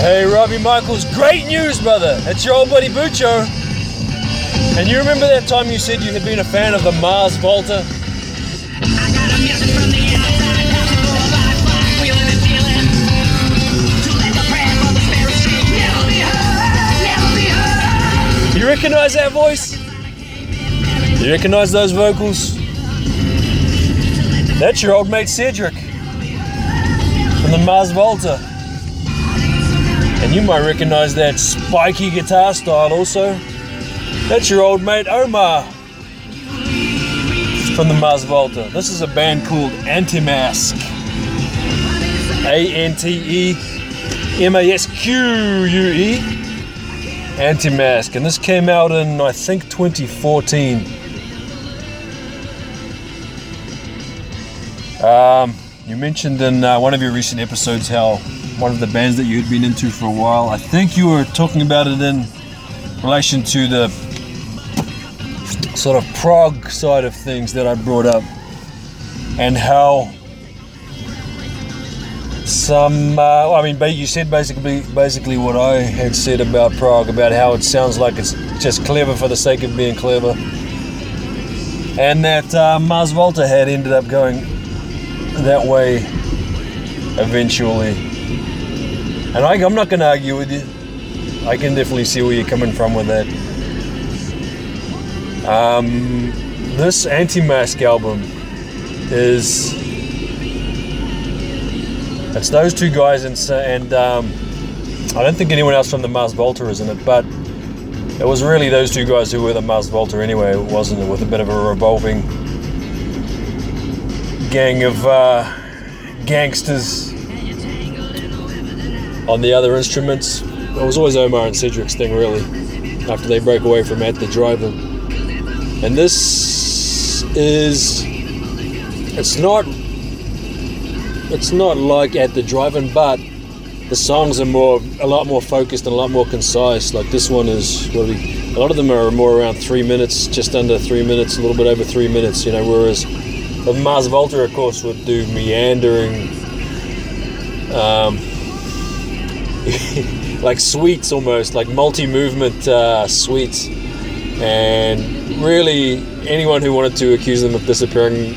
Hey, Robbie Michaels, great news, brother. It's your old buddy Bucho. And you remember that time you said you had been a fan of the Mars Volta? You recognize that voice? You recognize those vocals? That's your old mate Cedric from the Mars Volta. And you might recognize that spiky guitar style also. That's your old mate Omar from the Mars Volta. This is a band called Antemasque. A N T E M A S Q U E. Antemasque. And this came out in, I think, 2014. Um, you mentioned in uh, one of your recent episodes how one of the bands that you had been into for a while, I think you were talking about it in relation to the sort of prog side of things that I brought up and how some uh, I mean you said basically basically what I had said about prog about how it sounds like it's just clever for the sake of being clever. And that uh, Mars Volta had ended up going that way eventually and I, I'm not going to argue with you. I can definitely see where you're coming from with that. Um, this Antemasque album is it's those two guys and and um, I don't think anyone else from the Mars Volta is in it, but it was really those two guys who were the Mars Volta anyway, wasn't it? With a bit of a revolving gang of uh, gangsters on the other instruments. It was always Omar and Cedric's thing, really, after they broke away from At the Drive-In. And this is, it's not it's not like at the drive-in, but the songs are more, a lot more focused and a lot more concise. Like this one is, what we, a lot of them are more around three minutes, just under three minutes, a little bit over three minutes. You know, whereas Mars Volta, of course, would do meandering, um, like suites almost, like multi-movement uh, suites, and really anyone who wanted to accuse them of disappearing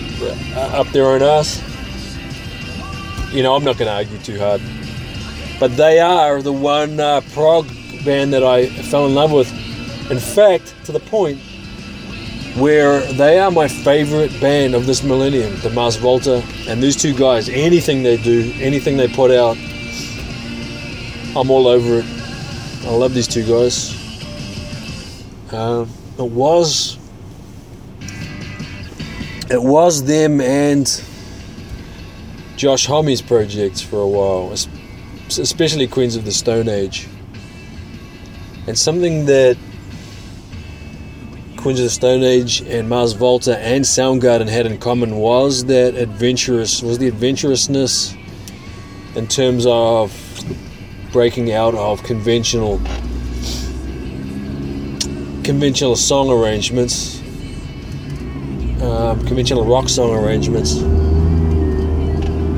uh, up their own ass you know, I'm not going to argue too hard. But they are the one uh, prog band that I fell in love with. In fact, to the point where they are my favorite band of this millennium, the Mars Volta. And these two guys, anything they do, anything they put out, I'm all over it. I love these two guys. Um, it was, it was them and Josh Homme's projects for a while, especially Queens of the Stone Age. And something that Queens of the Stone Age and Mars Volta and Soundgarden had in common was that adventurous was the adventurousness in terms of breaking out of conventional conventional song arrangements, um, conventional rock song arrangements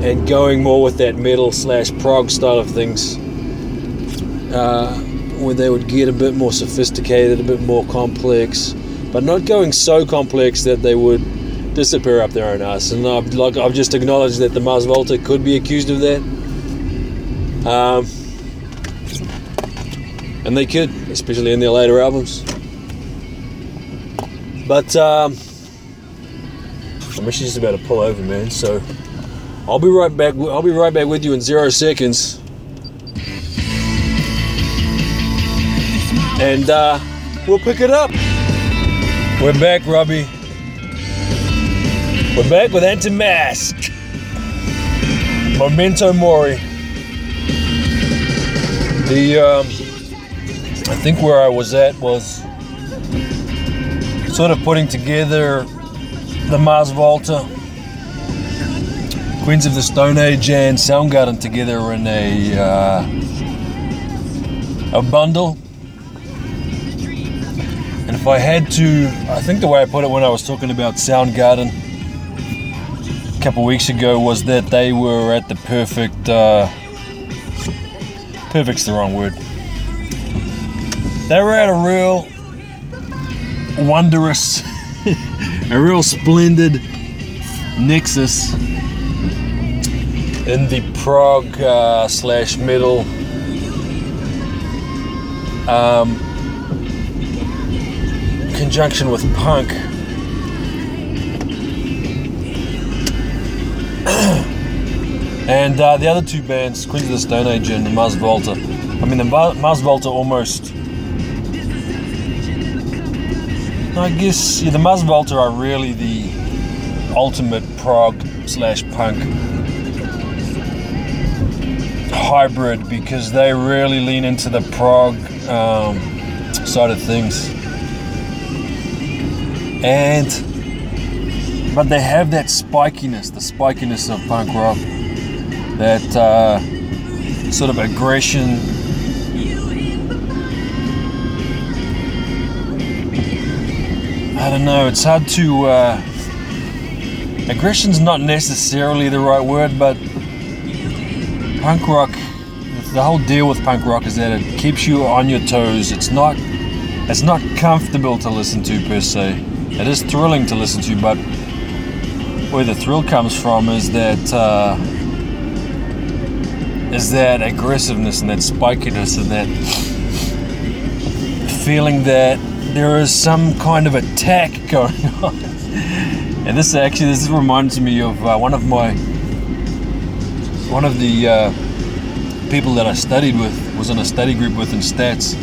and going more with that metal slash prog style of things, uh, where they would get a bit more sophisticated, a bit more complex, but not going so complex that they would disappear up their own ass. And I've, like I've just acknowledged that the Mars Volta could be accused of that, um, and they could, especially in their later albums. But um, I'm actually just about to pull over, man. So. I'll be right back. I'll be right back with you in zero seconds. And uh, we'll pick it up. We're back, Robbie. We're back with Antemasque. Memento Mori. The um, I think where I was at was sort of putting together the Mars Volta Queens of the Stone Age and Soundgarden together in a uh, a bundle. And if I had to, I think the way I put it when I was talking about Soundgarden a couple weeks ago was that they were at the perfect uh, perfect's the wrong word. They were at a real wondrous, a real splendid nexus in the prog uh, slash metal um, conjunction with punk. and uh, the other two bands, Queens of the Stone Age and Mars Volta. I mean, the Mars Volta almost. I guess yeah, the Mars Volta are really the ultimate prog slash punk hybrid because they really lean into the prog um, side of things. And but they have that spikiness, the spikiness of punk rock, that uh, sort of aggression. I don't know. It's hard to. Uh, aggression's not necessarily the right word, but punk rock. The whole deal with punk rock is that it keeps you on your toes. It's not. It's not comfortable to listen to per se. It is thrilling to listen to, but where the thrill comes from is that uh, is that aggressiveness and that spikiness and that feeling that there is some kind of attack going on. and this actually this reminds me of uh, one of my one of the uh, people that I studied with was in a study group with in stats.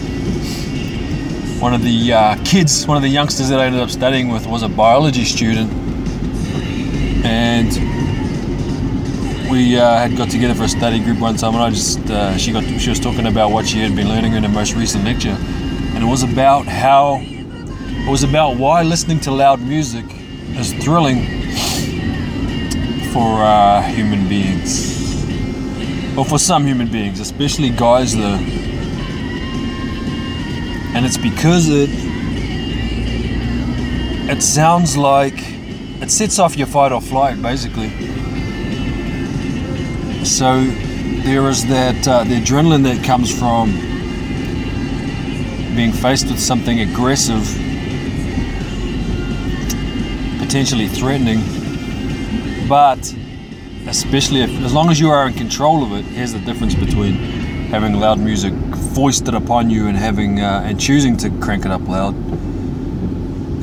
One of the uh, kids, one of the youngsters that I ended up studying with, was a biology student and we uh, had got together for a study group one time, and I just uh, she got she was talking about what she had been learning in her most recent lecture, it was about how it was about why listening to loud music is thrilling for uh, human beings, or for some human beings, especially guys though, and it's because it it sounds like it sets off your fight or flight basically. So there is that uh, the adrenaline that comes from being faced with something aggressive, potentially threatening, but especially if, as long as you are in control of it, here's the difference between having loud music foisted upon you and having uh, and choosing to crank it up loud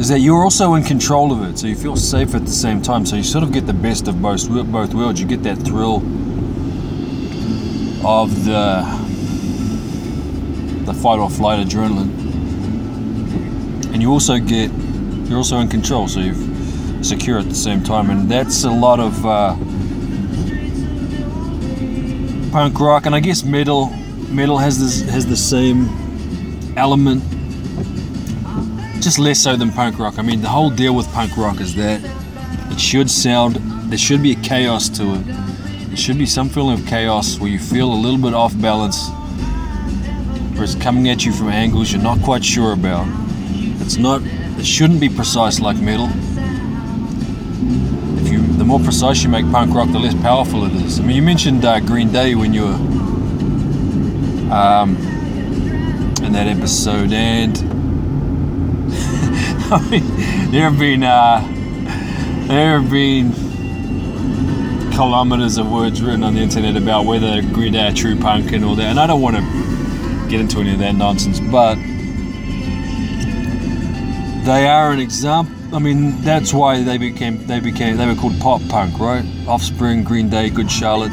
is that you're also in control of it, so you feel safe at the same time. So you sort of get the best of both both worlds. You get that thrill of the the fight or flight adrenaline, and you also get you're also in control, so you're secure at the same time, and that's a lot of uh, punk rock, and I guess metal. Metal has this has the same element just less so than punk rock. I mean, the whole deal with punk rock is that it should sound, there should be a chaos to it. There should be some feeling of chaos where you feel a little bit off balance, it's coming at you from angles you're not quite sure about. It's not, it shouldn't be precise like metal. If you, the more precise you make punk rock, the less powerful it is. I mean, you mentioned uh, Green Day when you were um, in that episode, and I mean, there have been uh, there have been kilometers of words written on the internet about whether Green Day are true punk and all that, and I don't want to get into any of that nonsense, but they are an example. I mean, that's why they became they became they were called pop punk, right? Offspring, Green Day, Good Charlotte.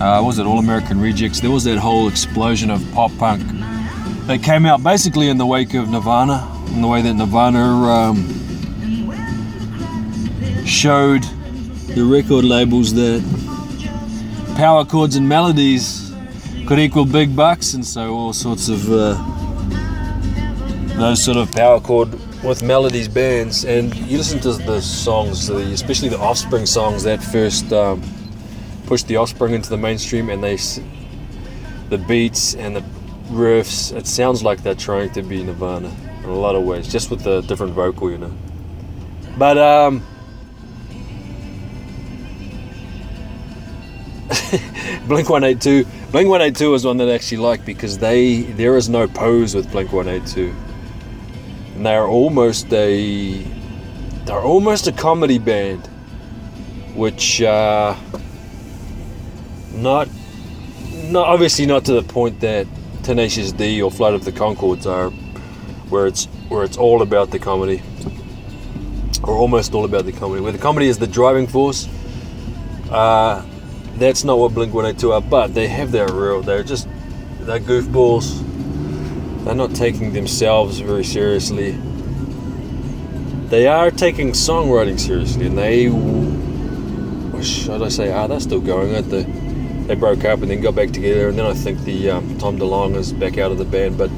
Uh, was it All American Rejects? There was that whole explosion of pop punk. They came out basically in the wake of Nirvana, in the way that Nirvana um, showed the record labels that power chords and melodies could equal big bucks, and so all sorts of uh, those sort of power chord with melodies bands. And you listen to the songs, especially the Offspring songs that first um, pushed the Offspring into the mainstream, and they the beats and the riffs. It sounds like they're trying to be Nirvana in a lot of ways, just with the different vocal, you know. But um, Blink One Eight Two. Blink One Eight Two is one that I actually like because they there is no pose with Blink One Eight Two, and they are almost a they're almost a comedy band, which uh, not not obviously not to the point that Tenacious D or Flight of the Conchords are, where it's where it's all about the comedy, or almost all about the comedy. Where the comedy is the driving force. Uh, that's not what Blink 182 are, but they have their real. They're just they're goofballs. They're not taking themselves very seriously. They are taking songwriting seriously, and they, should I say, are they still going? Aren't they? They broke up and then got back together, and then I think the um, Tom DeLonge is back out of the band. But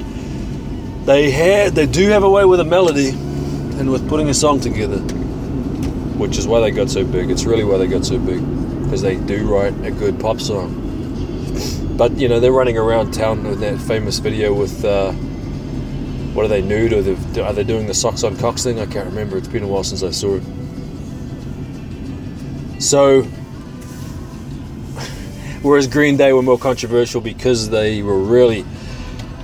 they had, they do have a way with a melody and with putting a song together, which is why they got so big. It's really why they got so big because they do write a good pop song. But you know they're running around town with that famous video with uh, what are they nude or are they doing the socks on cocks thing? I can't remember. It's been a while since I saw it. So, whereas Green Day were more controversial because they were really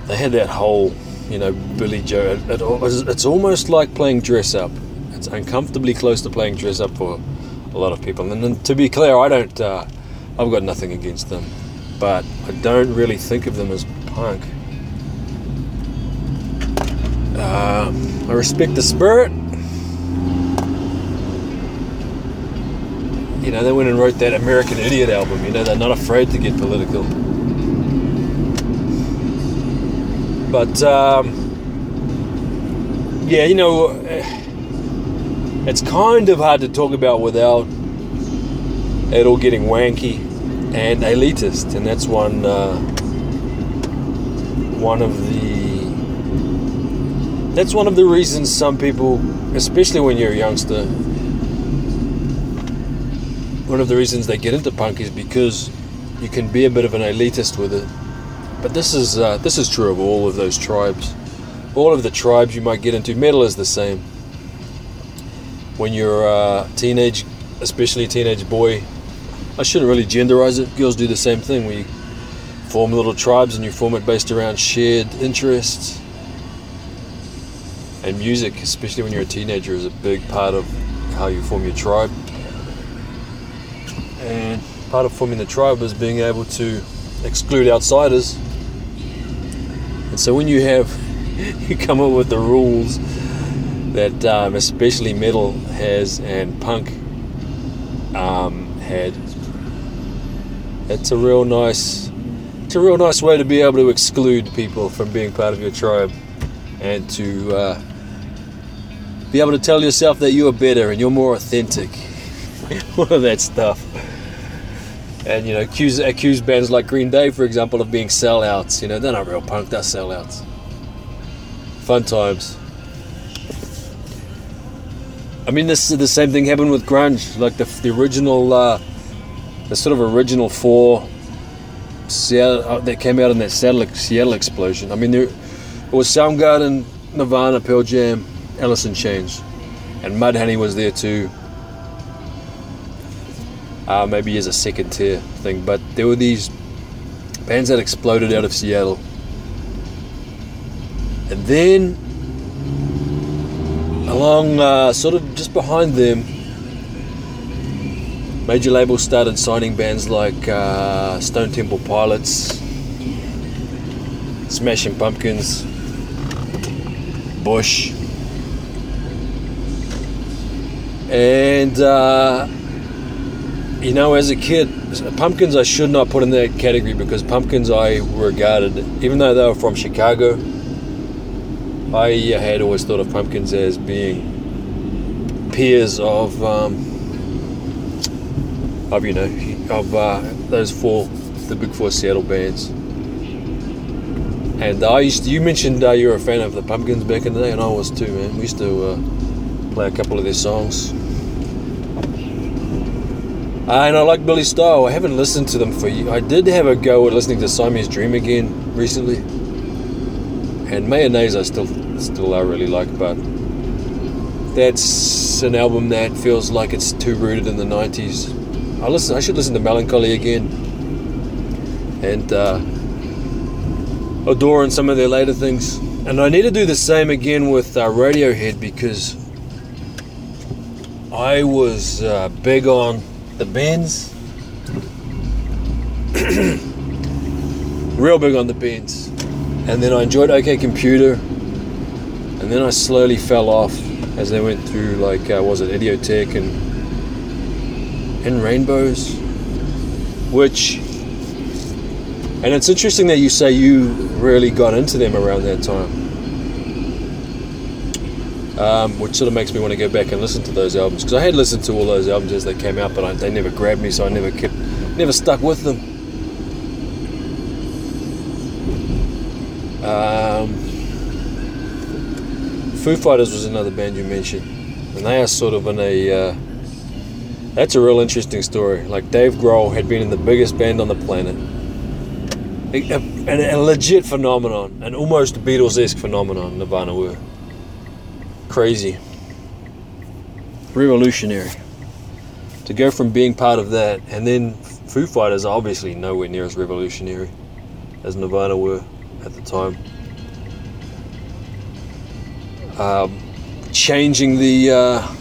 they had that whole you know Billie Joe. It, it, it's almost like playing dress up. It's uncomfortably close to playing dress up for a lot of people. And, to be clear, I don't. Uh, I've got nothing against them, but I don't really think of them as punk. Uh, I respect the spirit. You know, they went and wrote that American Idiot album. You know, they're not afraid to get political. But um, yeah, you know it's kind of hard to talk about without it all getting wanky and elitist, and that's one uh, one of the that's one of the reasons some people, especially when you're a youngster, one of the reasons they get into punk is because you can be a bit of an elitist with it. But this is uh, this is true of all of those tribes. All of the tribes you might get into. Metal is the same when you're a teenage, especially a teenage boy, I shouldn't really genderize it. Girls do the same thing. We form little tribes and you form it based around shared interests. And music, especially when you're a teenager, is a big part of how you form your tribe. And part of forming the tribe is being able to exclude outsiders. And so when you have, you come up with the rules that um, especially metal has and punk um, had. It's a real nice, it's a real nice way to be able to exclude people from being part of your tribe, and to uh, be able to tell yourself that you are better and you're more authentic. All of that stuff. And you know, accuse accuse bands like Green Day, for example, of being sellouts. You know, they're not real punk; they're sellouts. Fun times. I mean, this the same thing happened with grunge. Like the the original, uh, the sort of original four Seattle, uh, that came out in that Seattle, Seattle explosion. I mean, there it was Soundgarden, Nirvana, Pearl Jam, Alice in Chains, and Mudhoney was there too. Uh, maybe as a second tier thing, but there were these bands that exploded out of Seattle, and then along uh, sort of just behind them major labels started signing bands like uh, stone temple pilots smashing pumpkins bush and uh, you know as a kid pumpkins i should not put in that category because pumpkins i regarded even though they were from chicago I had always thought of Pumpkins as being peers of, um, of you know, of uh, those four, the big four Seattle bands. And I used to, you mentioned uh, you were a fan of the Pumpkins back in the day, and I was too, man. We used to uh, play a couple of their songs. Uh, and I like Billy Style. I haven't listened to them for. I did have a go at listening to Siamese Dream again recently and Mayonaise I still still I really like, but that's an album that feels like it's too rooted in the '90s. I listen. I should listen to Mellon Collie again. and uh, adoring some of their later things. And I need to do the same again with uh, Radiohead because I was uh, big on the Bends. Real big on the Bends. And then I enjoyed OK Computer. And then I slowly fell off as they went through, like, uh, was it Idioteque and, and Rainbows? Which and it's interesting that you say you really got into them around that time. Um, which sort of makes me want to go back and listen to those albums because I had listened to all those albums as they came out, but I, they never grabbed me, so I never kept, never stuck with them. Foo Fighters was another band you mentioned, and they are sort of in a. Uh, that's a real interesting story. Like Dave Grohl had been in the biggest band on the planet a, a, a legit phenomenon, an almost Beatles-esque phenomenon. Nirvana were crazy, revolutionary. To go from being part of that, and then Foo Fighters obviously nowhere near as revolutionary as Nirvana were at the time. Um, changing the uh,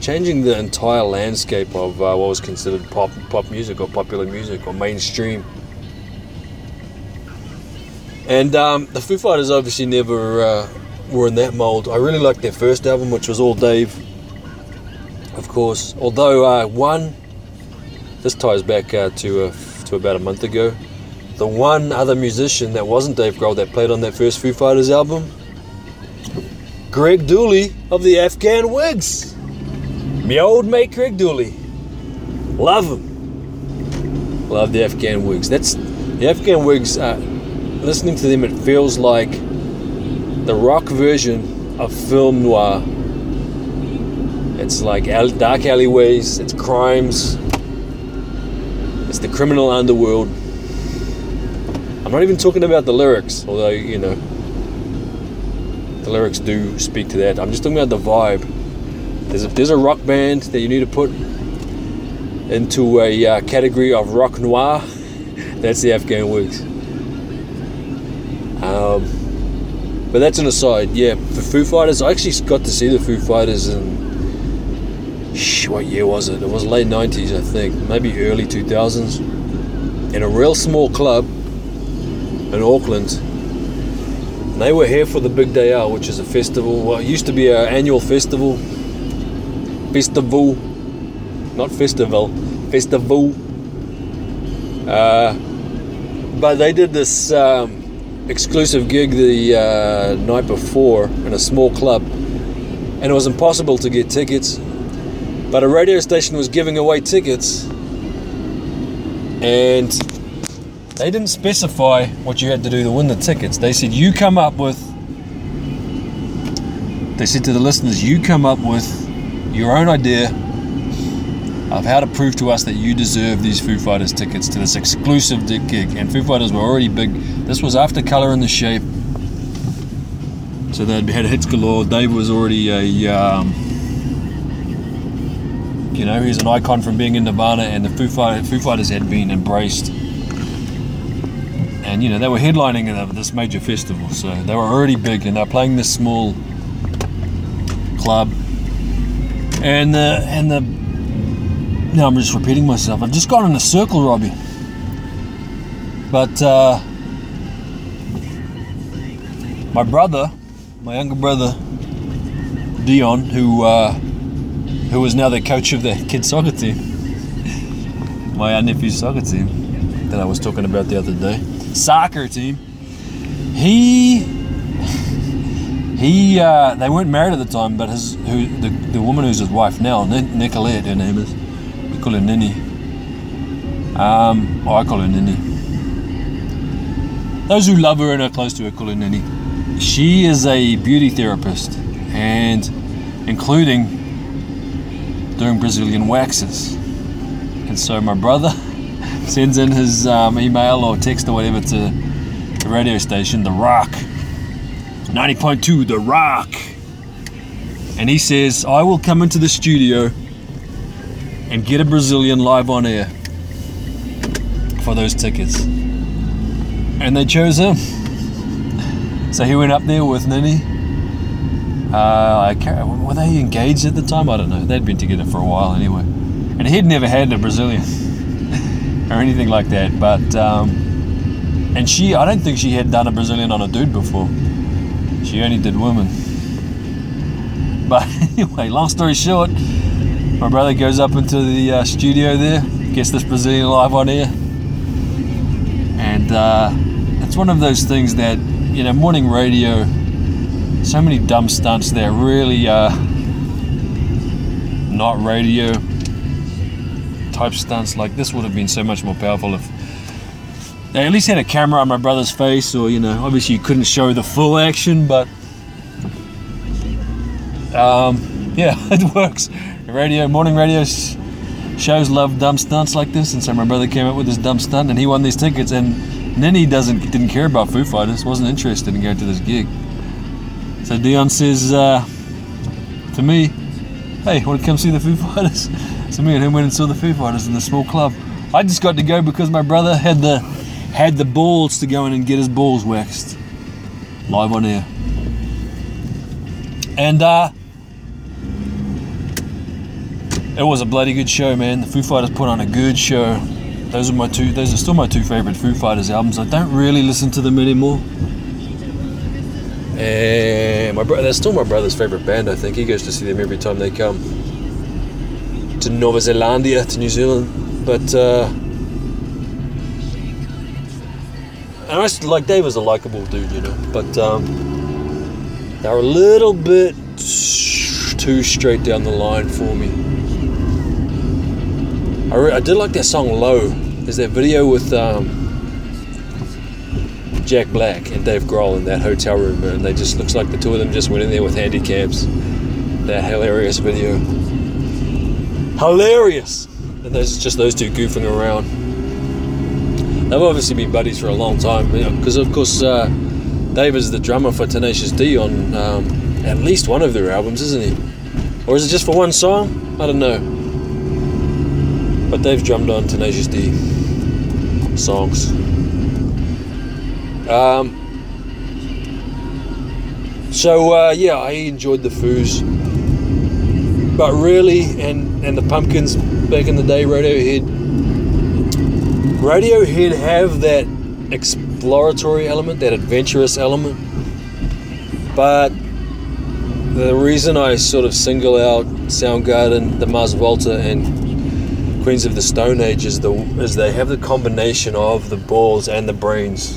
changing the entire landscape of uh, what was considered pop pop music or popular music or mainstream. And um, the Foo Fighters obviously never uh, were in that mold. I really liked their first album, which was all Dave, of course. Although uh, one, this ties back to to about a month ago. The one other musician that wasn't Dave Grohl that played on that first Foo Fighters album, Greg Dulli of the Afghan Whigs. Me old mate Greg Dulli. Love him. Love the Afghan Whigs. That's the Afghan Whigs. Uh, listening to them, it feels like the rock version of film noir. It's like dark alleyways, it's crimes, it's the criminal underworld. I'm not even talking about the lyrics, although, you know, lyrics do speak to that. I'm just talking about the vibe. There's a, there's a rock band that you need to put into a uh, category of rock noir. That's the Afghan Whigs. Um, but that's an aside. Yeah, for Foo Fighters, I actually got to see the Foo Fighters in shh, what year was it? It was late '90s, I think, maybe early 2000s, in a real small club in Auckland. They were here for the Big Day Out, which is a festival. Well, it used to be an annual festival. Festival, not festival, festival. Uh, but they did this. Um, exclusive gig the uh, night before in a small club, and it was impossible to get tickets. But a radio station was giving away tickets, and they didn't specify what you had to do to win the tickets. They said, You come up with, they said to the listeners, You come up with your own idea of how to prove to us that you deserve these Foo Fighters tickets to this exclusive gig. And Foo Fighters were already big. This was after Colour and the Shape. So they'd had hits galore. Dave was already a, um, you know, he's an icon from being in Nirvana, and the Foo, Foo Fighters had been embraced. And you know they were headlining this major festival, so they were already big, and they're playing this small club. And the and the now I'm just repeating myself. I've just gone in a circle, Robbie. But uh, my brother, my younger brother, Dion, who uh, who is now the coach of the kids soccer team, my nephew's soccer team that I was talking about the other day, soccer team. He he uh, they weren't married at the time, but his who the, the woman who's his wife now, Nicolette, her name is We call her Nini. Um, oh, I call her Nini. Those who love her and are close to her call her Nini. She is a beauty therapist and including doing Brazilian waxes. And so my brother sends in his um, email or text or whatever to the radio station, The Rock. 90.2 The Rock. And he says, I will come into the studio and get a Brazilian live on air for those tickets. And they chose him. So he went up there with Nini. Uh, were they engaged at the time? I don't know. They'd been together for a while anyway. And he'd never had a Brazilian or anything like that. But, um, and she, I don't think she had done a Brazilian on a dude before. She only did women. But anyway, long story short, my brother goes up into the uh, studio there, gets this Brazilian live on air, and uh, it's one of those things that you know, morning radio. So many dumb stunts that really are not radio type stunts. Like this would have been so much more powerful if they at least had a camera on my brother's face, or you know, obviously you couldn't show the full action, but um, yeah, it works. Radio, morning radio shows love dumb stunts like this, and so my brother came up with this dumb stunt, and he won these tickets. And Nini doesn't didn't care about Foo Fighters, wasn't interested in going to this gig. So Dion says uh, to me, "Hey, want to come see the Foo Fighters?" So me and him went and saw the Foo Fighters in the small club. I just got to go because my brother had the had the balls to go in and get his balls waxed live on air. And uh, it was a bloody good show, man. The Foo Fighters put on a good show. Those are my two. Those are still my two favorite Foo Fighters albums. I don't really listen to them anymore. And my brother, they're still my brother's favorite band. I think he goes to see them every time they come to Nova Zealandia, to New Zealand. But uh, and I like Dave was a likable dude, you know. But um, they're a little bit too straight down the line for me. I, re- I did like that song "Low." There's that video with um, Jack Black and Dave Grohl in that hotel room, and they just looks like the two of them just went in there with handy cams. That hilarious video, hilarious. And there's just those two goofing around. They've obviously been buddies for a long time, because you know, of course uh, Dave is the drummer for Tenacious D on um, at least one of their albums, isn't he? Or is it just for one song? I don't know. But they've drummed on Tenacious D songs. Um, so uh, yeah, I enjoyed the Foos, but really, and and the Pumpkins back in the day, Radiohead. Radiohead have that exploratory element, that adventurous element, but the reason I sort of single out Soundgarden, the Mars Volta, and Queens of the Stone Age is the is they have the combination of the balls and the brains.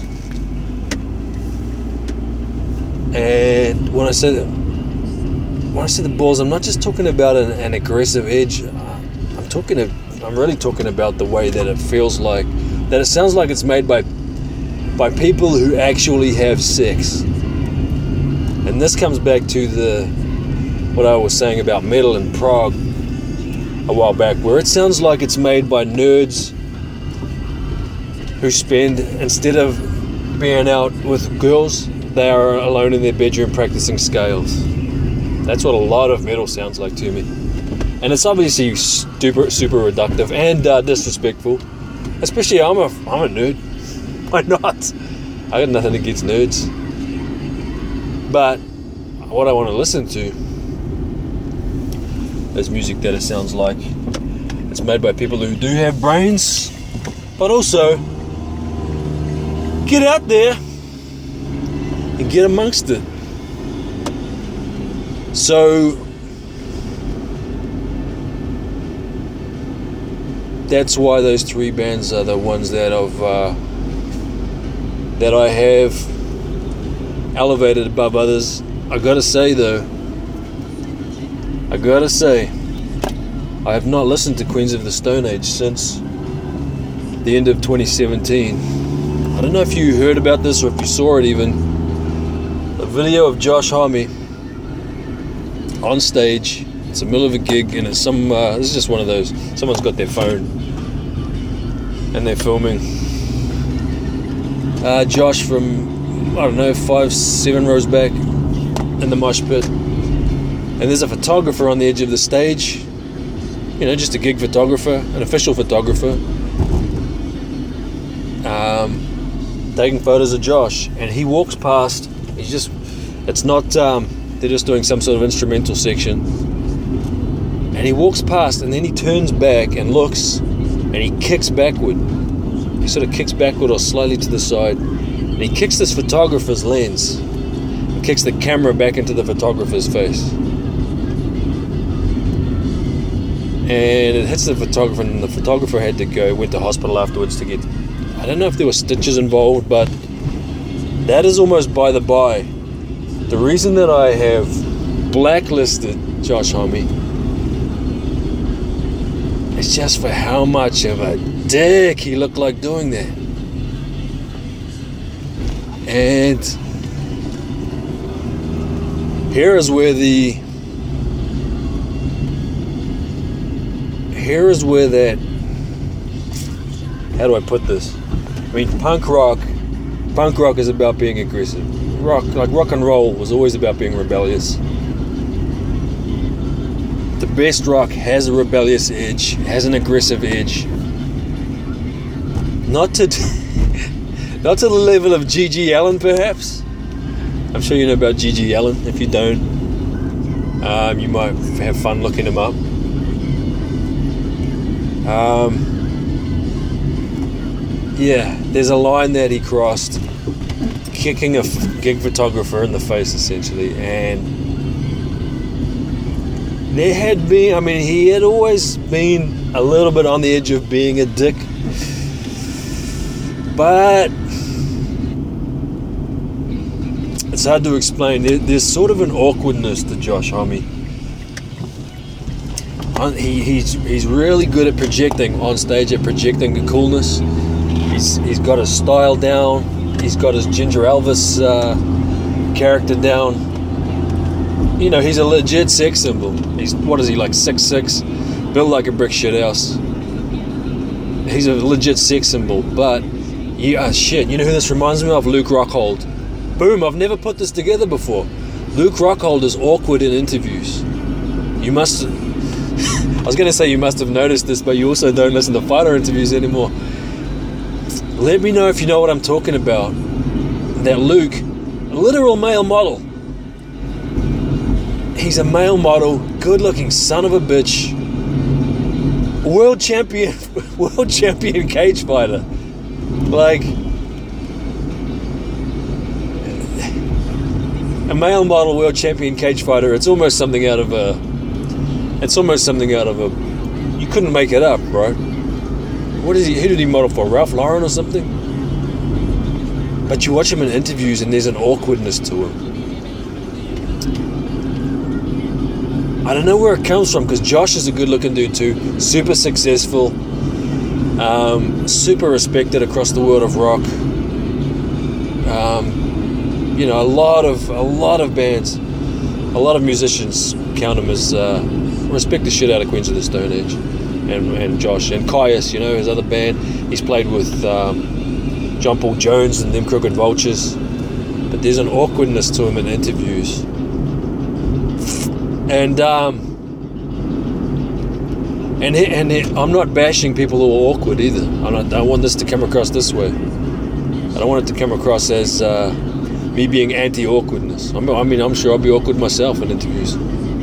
And when I say when I say the balls, I'm not just talking about an, an aggressive edge. Uh, I'm talking. I'm really talking about the way that it feels like that. It sounds like it's made by by people who actually have sex. And this comes back to the what I was saying about metal in prog a while back, where it sounds like it's made by nerds who spend instead of being out with girls, they are alone in their bedroom practicing scales. That's what a lot of metal sounds like to me. And it's obviously super, super reductive and uh, disrespectful. Especially, I'm a, I'm a nerd. Why not? I got nothing against nerds. But what I want to listen to is music that it sounds like it's made by people who do have brains, but also get out there and get amongst it. So that's why those three bands are the ones that I've uh, that I have elevated above others. I gotta say though, I gotta say, I have not listened to Queens of the Stone Age since the end of 2017. I don't know if you heard about this or if you saw it even. A video of Josh Homme on stage. It's the middle of a gig, and it's some. Uh, this is just one of those. Someone's got their phone, and they're filming. Uh, Josh from I don't know five, seven rows back in the mosh pit, and there's a photographer on the edge of the stage. You know, just a gig photographer, an official photographer. um, taking photos of Josh, and he walks past. He's just, it's not, um, they're just doing some sort of instrumental section. And he walks past, and then he turns back and looks, and he kicks backward. He sort of kicks backward or slightly to the side, and he kicks this photographer's lens, and kicks the camera back into the photographer's face. and it hits the photographer and the photographer had to go went to hospital afterwards to get i don't know if there were stitches involved but that is almost by the by the reason that i have blacklisted josh homme is just for how much of a dick he looked like doing that and here is where the here is where that how do I put this? I mean punk rock punk rock is about being aggressive. Rock like rock and roll was always about being rebellious. The best rock has a rebellious edge, has an aggressive edge. Not to not to the level of GG Allen, perhaps. I'm sure you know about GG Allen. If you don't, um, you might have fun looking him up. Um, yeah, there's a line that he crossed, kicking a gig photographer in the face essentially, and there had been, I mean, he had always been a little bit on the edge of being a dick, but it's hard to explain. There's sort of an awkwardness to Josh Homme he, he's he's really good at projecting on stage at projecting the coolness. He's he's got his style down. He's got his Ginger Elvis uh, character down. You know, he's a legit sex symbol. He's what is he like six six, built like a brick shit house. He's a legit sex symbol, but yeah, shit. You know who this reminds me of? Luke Rockhold. Boom! I've never put this together before. Luke Rockhold is awkward in interviews. You must I was going to say you must have noticed this, but you also don't listen to fighter interviews anymore. Let me know if you know what I'm talking about. That Luke, a literal male model. He's a male model, good looking son of a bitch. World champion, world champion cage fighter. Like, a male model world champion cage fighter, it's almost something out of a it's almost something out of a. You couldn't make it up, bro. What is he? Who did he model for? Ralph Lauren or something? But you watch him in interviews, and there's an awkwardness to him. I don't know where it comes from because Josh is a good-looking dude too, super successful, um, super respected across the world of rock. Um, you know, a lot of a lot of bands, a lot of musicians count him as. Uh, respect the shit out of Queens of the Stone Age and, and Josh and Kyuss, you know, his other band. He's played with um, John Paul Jones and them Crooked Vultures. But there's an awkwardness to him in interviews. And um, and he, and he, I'm not bashing people who are awkward either. I don't, I want this to come across this way. I don't want it to come across as uh, me being anti-awkwardness. I mean, I'm sure I'll be awkward myself in interviews.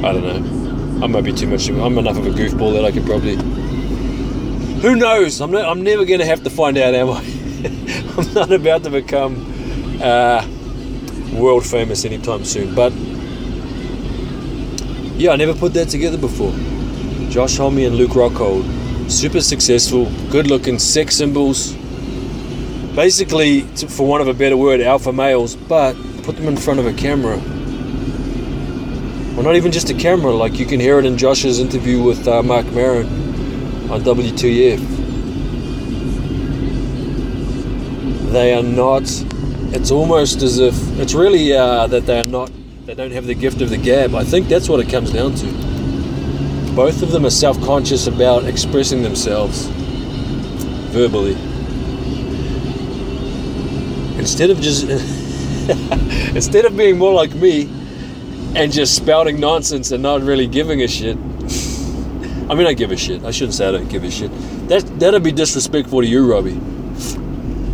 I don't know. I might be too much. I'm enough of a goofball that I could probably. Who knows? I'm not, I'm never going to have to find out, am I? I'm not about to become uh, world famous anytime soon. But yeah, I never put that together before. Josh Homme and Luke Rockhold, super successful, good-looking sex symbols. Basically, for want of a better word, alpha males. But put them in front of a camera or not even just a camera. Like you can hear it in Josh's interview with uh, Marc Maron on WTF. They are not. It's almost as if it's really uh, that they are not. They don't have the gift of the gab. I think that's what it comes down to. Both of them are self-conscious about expressing themselves verbally. Instead of just instead of being more like me and just spouting nonsense and not really giving a shit. I mean, I give a shit. I shouldn't say I don't give a shit. That that'd be disrespectful to you, Robbie.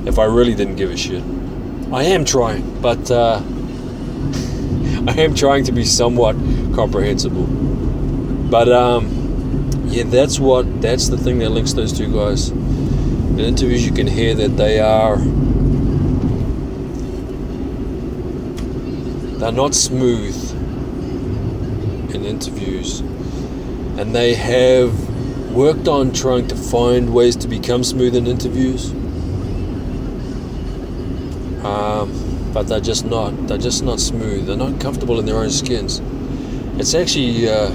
if I really didn't give a shit. I am trying, but uh, I am trying to be somewhat comprehensible. But um, yeah, that's what that's the thing that links those two guys. In interviews, you can hear that they are they're not smooth in interviews, and they have worked on trying to find ways to become smooth in interviews. Um, but they're just not. They're just not smooth. They're not comfortable in their own skins. It's actually, uh,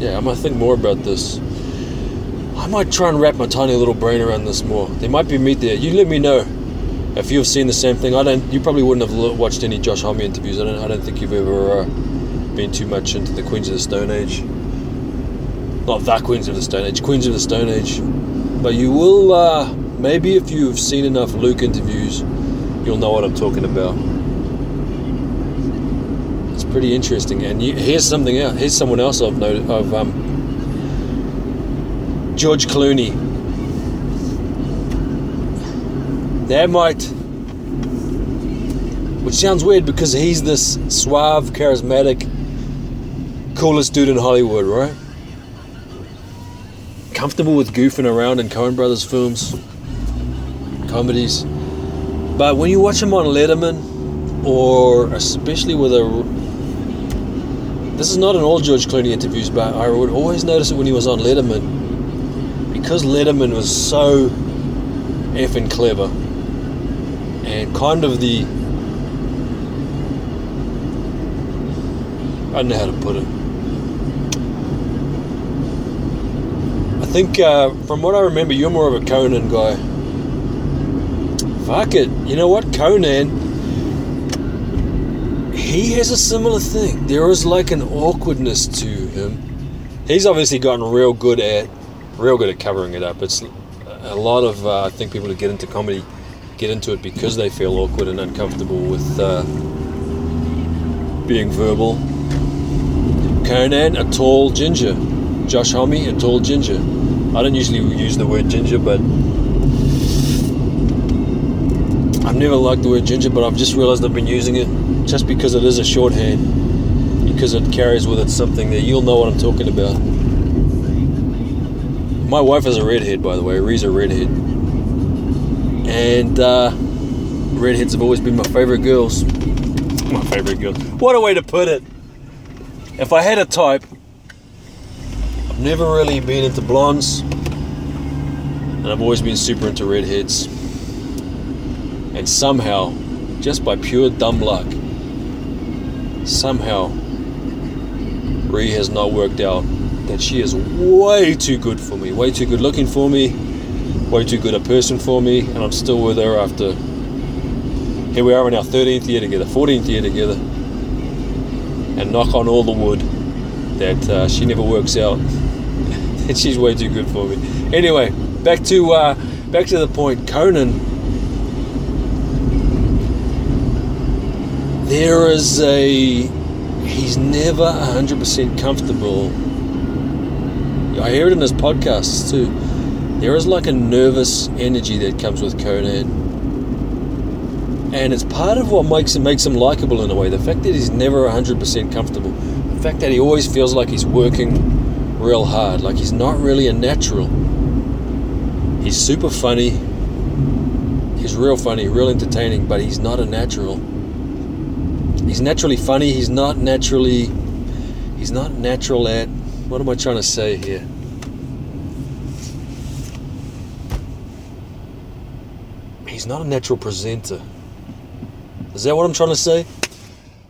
yeah, I might think more about this. I might try and wrap my tiny little brain around this more. There might be meat there. You let me know if you've seen the same thing. I don't. You probably wouldn't have watched any Josh Homme interviews. I don't. I don't think you've ever uh, been too much into the Queens of the Stone Age. Not the Queens of the Stone Age. Queens of the Stone Age. But you will. Uh, maybe if you've seen enough Luke interviews, you'll know what I'm talking about. It's pretty interesting. And you, here's something else. Here's someone else I've noted. Of um, George Clooney. That might, which sounds weird because he's this suave, charismatic, coolest dude in Hollywood, right? Comfortable with goofing around in Coen Brothers films, comedies. But when you watch him on Letterman, or especially with a. This is not in all George Clooney interviews, but I would always notice it when he was on Letterman. Because Letterman was so effing clever and kind of the. I don't know how to put it. Think, uh, from what I remember, you're more of a Conan guy. Fuck it. You know what? Conan, he has a similar thing. There is like an awkwardness to him. He's obviously gotten real good at, real good at covering it up. It's a lot of, uh, I think, people who get into comedy get into it because they feel awkward and uncomfortable with uh, being verbal. Conan, a tall ginger. Josh Homme, a tall ginger. I don't usually use the word ginger, but I've never liked the word ginger, but I've just realized I've been using it just because it is a shorthand, because it carries with it something that you'll know what I'm talking about. My wife is a redhead, by the way. Ree's a redhead. And uh, redheads have always been my favorite girls. My favorite girls. What a way to put it. If I had a type, never really been into blondes, and I've always been super into redheads. And somehow, just by pure dumb luck, somehow, Ree has not worked out that she is way too good for me, way too good looking for me, way too good a person for me, and I'm still with her after. Here we are in our 13th year together, 14th year together, and knock on all the wood that uh, she never works out. And she's way too good for me. Anyway, back to uh, back to the point. Conan. There is a. He's never 100% comfortable. I hear it in his podcasts too there is like a nervous energy that comes with Conan. And it's part of what makes him makes him likable in a way. The fact that he's never 100% comfortable. The fact that he always feels like he's working real hard, like he's not really a natural. He's super funny. He's real funny, real entertaining, but he's not a natural. He's naturally funny, he's not naturally he's not natural at what am I trying to say here? he's not a natural presenter. Is that what I'm trying to say?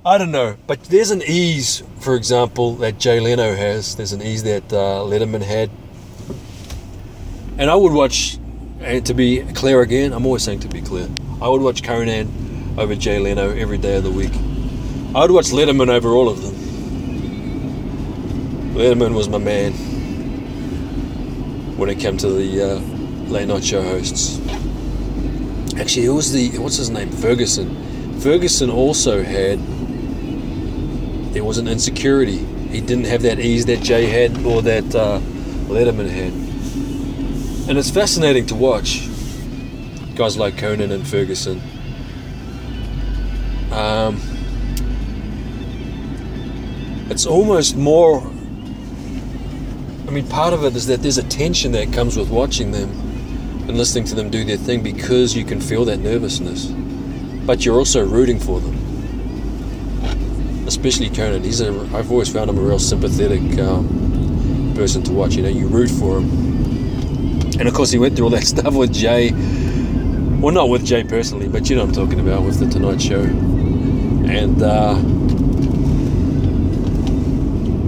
I don't know, but there's an ease, for example, that Jay Leno has. There's an ease that uh, Letterman had, and I would watch. And to be clear again, I'm always saying to be clear. I would watch Conan over Jay Leno every day of the week. I would watch Letterman over all of them. Letterman was my man when it came to the uh, late night show hosts. Actually, it was the what's his name, Ferguson. Ferguson also had there was an insecurity. He didn't have that ease that Jay had or that uh, Letterman had, and it's fascinating to watch guys like Conan and Ferguson. Um, it's almost more. I mean, part of it is that there's a tension that comes with watching them and listening to them do their thing because you can feel that nervousness, but you're also rooting for them. Especially Conan, he's a. I've always found him a real sympathetic um, person to watch. You know, you root for him, and of course he went through all that stuff with Jay. Well, not with Jay personally, but you know I'm talking about with the Tonight Show, and. Uh,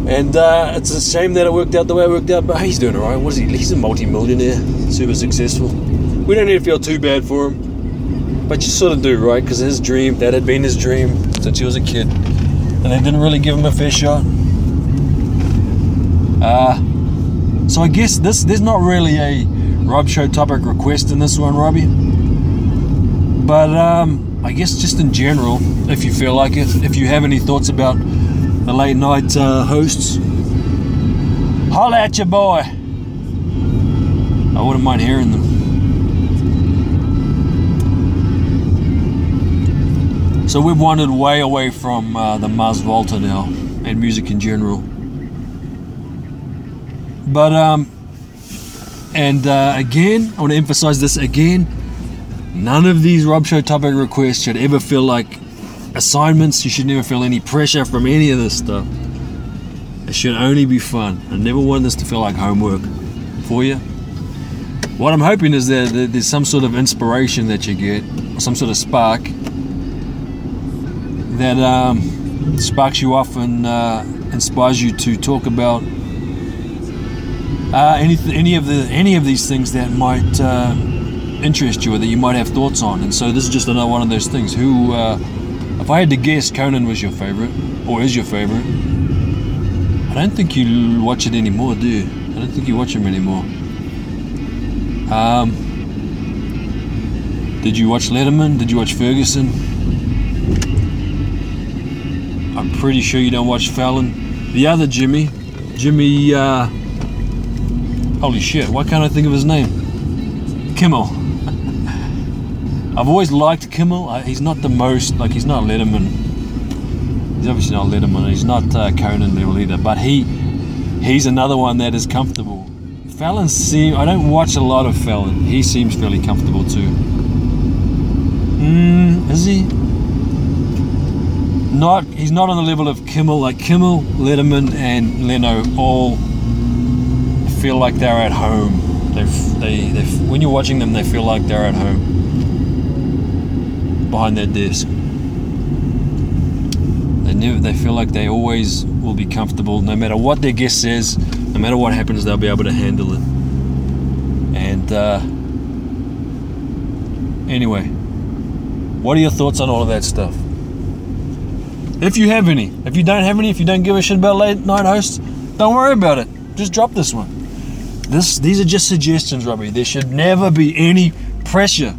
and uh, it's a shame that it worked out the way it worked out, but he's doing alright. What is he? He's a multi-millionaire, super successful. We don't need to feel too bad for him, but you sort of do, right? Because his dream, that had been his dream since he was a kid, and they didn't really give him a fair shot. Uh, so I guess this there's not really a Rob Show topic request in this one, Robbie. But um, I guess just in general, if you feel like it, if you have any thoughts about the late night uh, hosts, holla at your boy. I wouldn't mind hearing them. So we've wandered way away from uh, the Mars Volta now and music in general. But um, and uh, again, I want to emphasize this again. None of these Rob Show topic requests should ever feel like assignments. You should never feel any pressure from any of this stuff. It should only be fun. I never want this to feel like homework for you. What I'm hoping is that there's some sort of inspiration that you get, some sort of spark that um, sparks you off and uh, inspires you to talk about uh, any any of the any of these things that might uh, interest you or that you might have thoughts on. And so this is just another one of those things. Who uh, if I had to guess, Conan was your favorite, or is your favorite. I don't think you watch it anymore, do you? I don't think you watch him anymore. Um, did you watch Letterman? Did you watch Ferguson? I'm pretty sure you don't watch Fallon. The other Jimmy, Jimmy, uh, holy shit, why can't I think of his name? Kimmel. I've always liked Kimmel. I, he's not the most like he's not Letterman. He's obviously not Letterman. He's not uh, Conan level either. But he he's another one that is comfortable. Fallon seems, I don't watch a lot of Fallon. He seems fairly comfortable too. Mm, is he? Not he's not on the level of Kimmel. Like Kimmel, Letterman, and Leno all feel like they're at home. They they they when you're watching them, they feel like they're at home behind their desk. They never, they feel like they always will be comfortable, no matter what their guest says, no matter what happens, they'll be able to handle it. And uh, anyway, what are your thoughts on all of that stuff? If you have any, if you don't have any, if you don't give a shit about late night hosts, don't worry about it. Just drop this one. This, these are just suggestions, Robbie. There should never be any pressure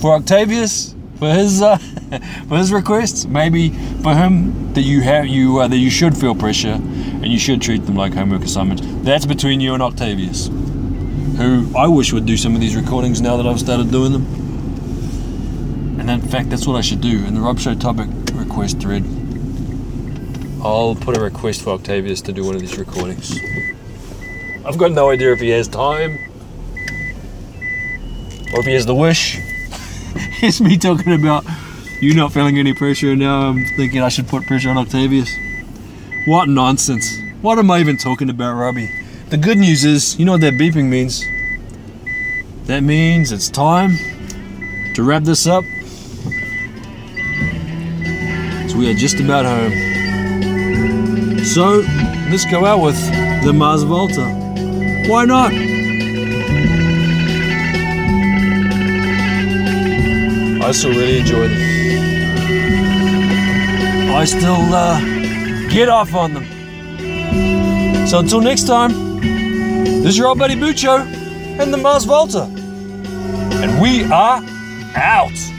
for Octavius for his uh, for his requests. Maybe for him that you have you uh, that you should feel pressure and you should treat them like homework assignments. That's between you and Octavius, who I wish would do some of these recordings now that I've started doing them. And in fact, that's what I should do in the Rob Show topic request thread. I'll put a request for Octavius to do one of these recordings. I've got no idea if he has time or if he has the wish. it's me talking about you not feeling any pressure, and now I'm thinking I should put pressure on Octavius. What nonsense. What am I even talking about, Robbie? The good news is, you know what that beeping means? That means it's time to wrap this up. So we are just about home. So let's go out with the Mars Volta. Why not? I still really enjoy them. I still uh, get off on them. So until next time, this is your old buddy Bucho and the Mars Volta. And we are out.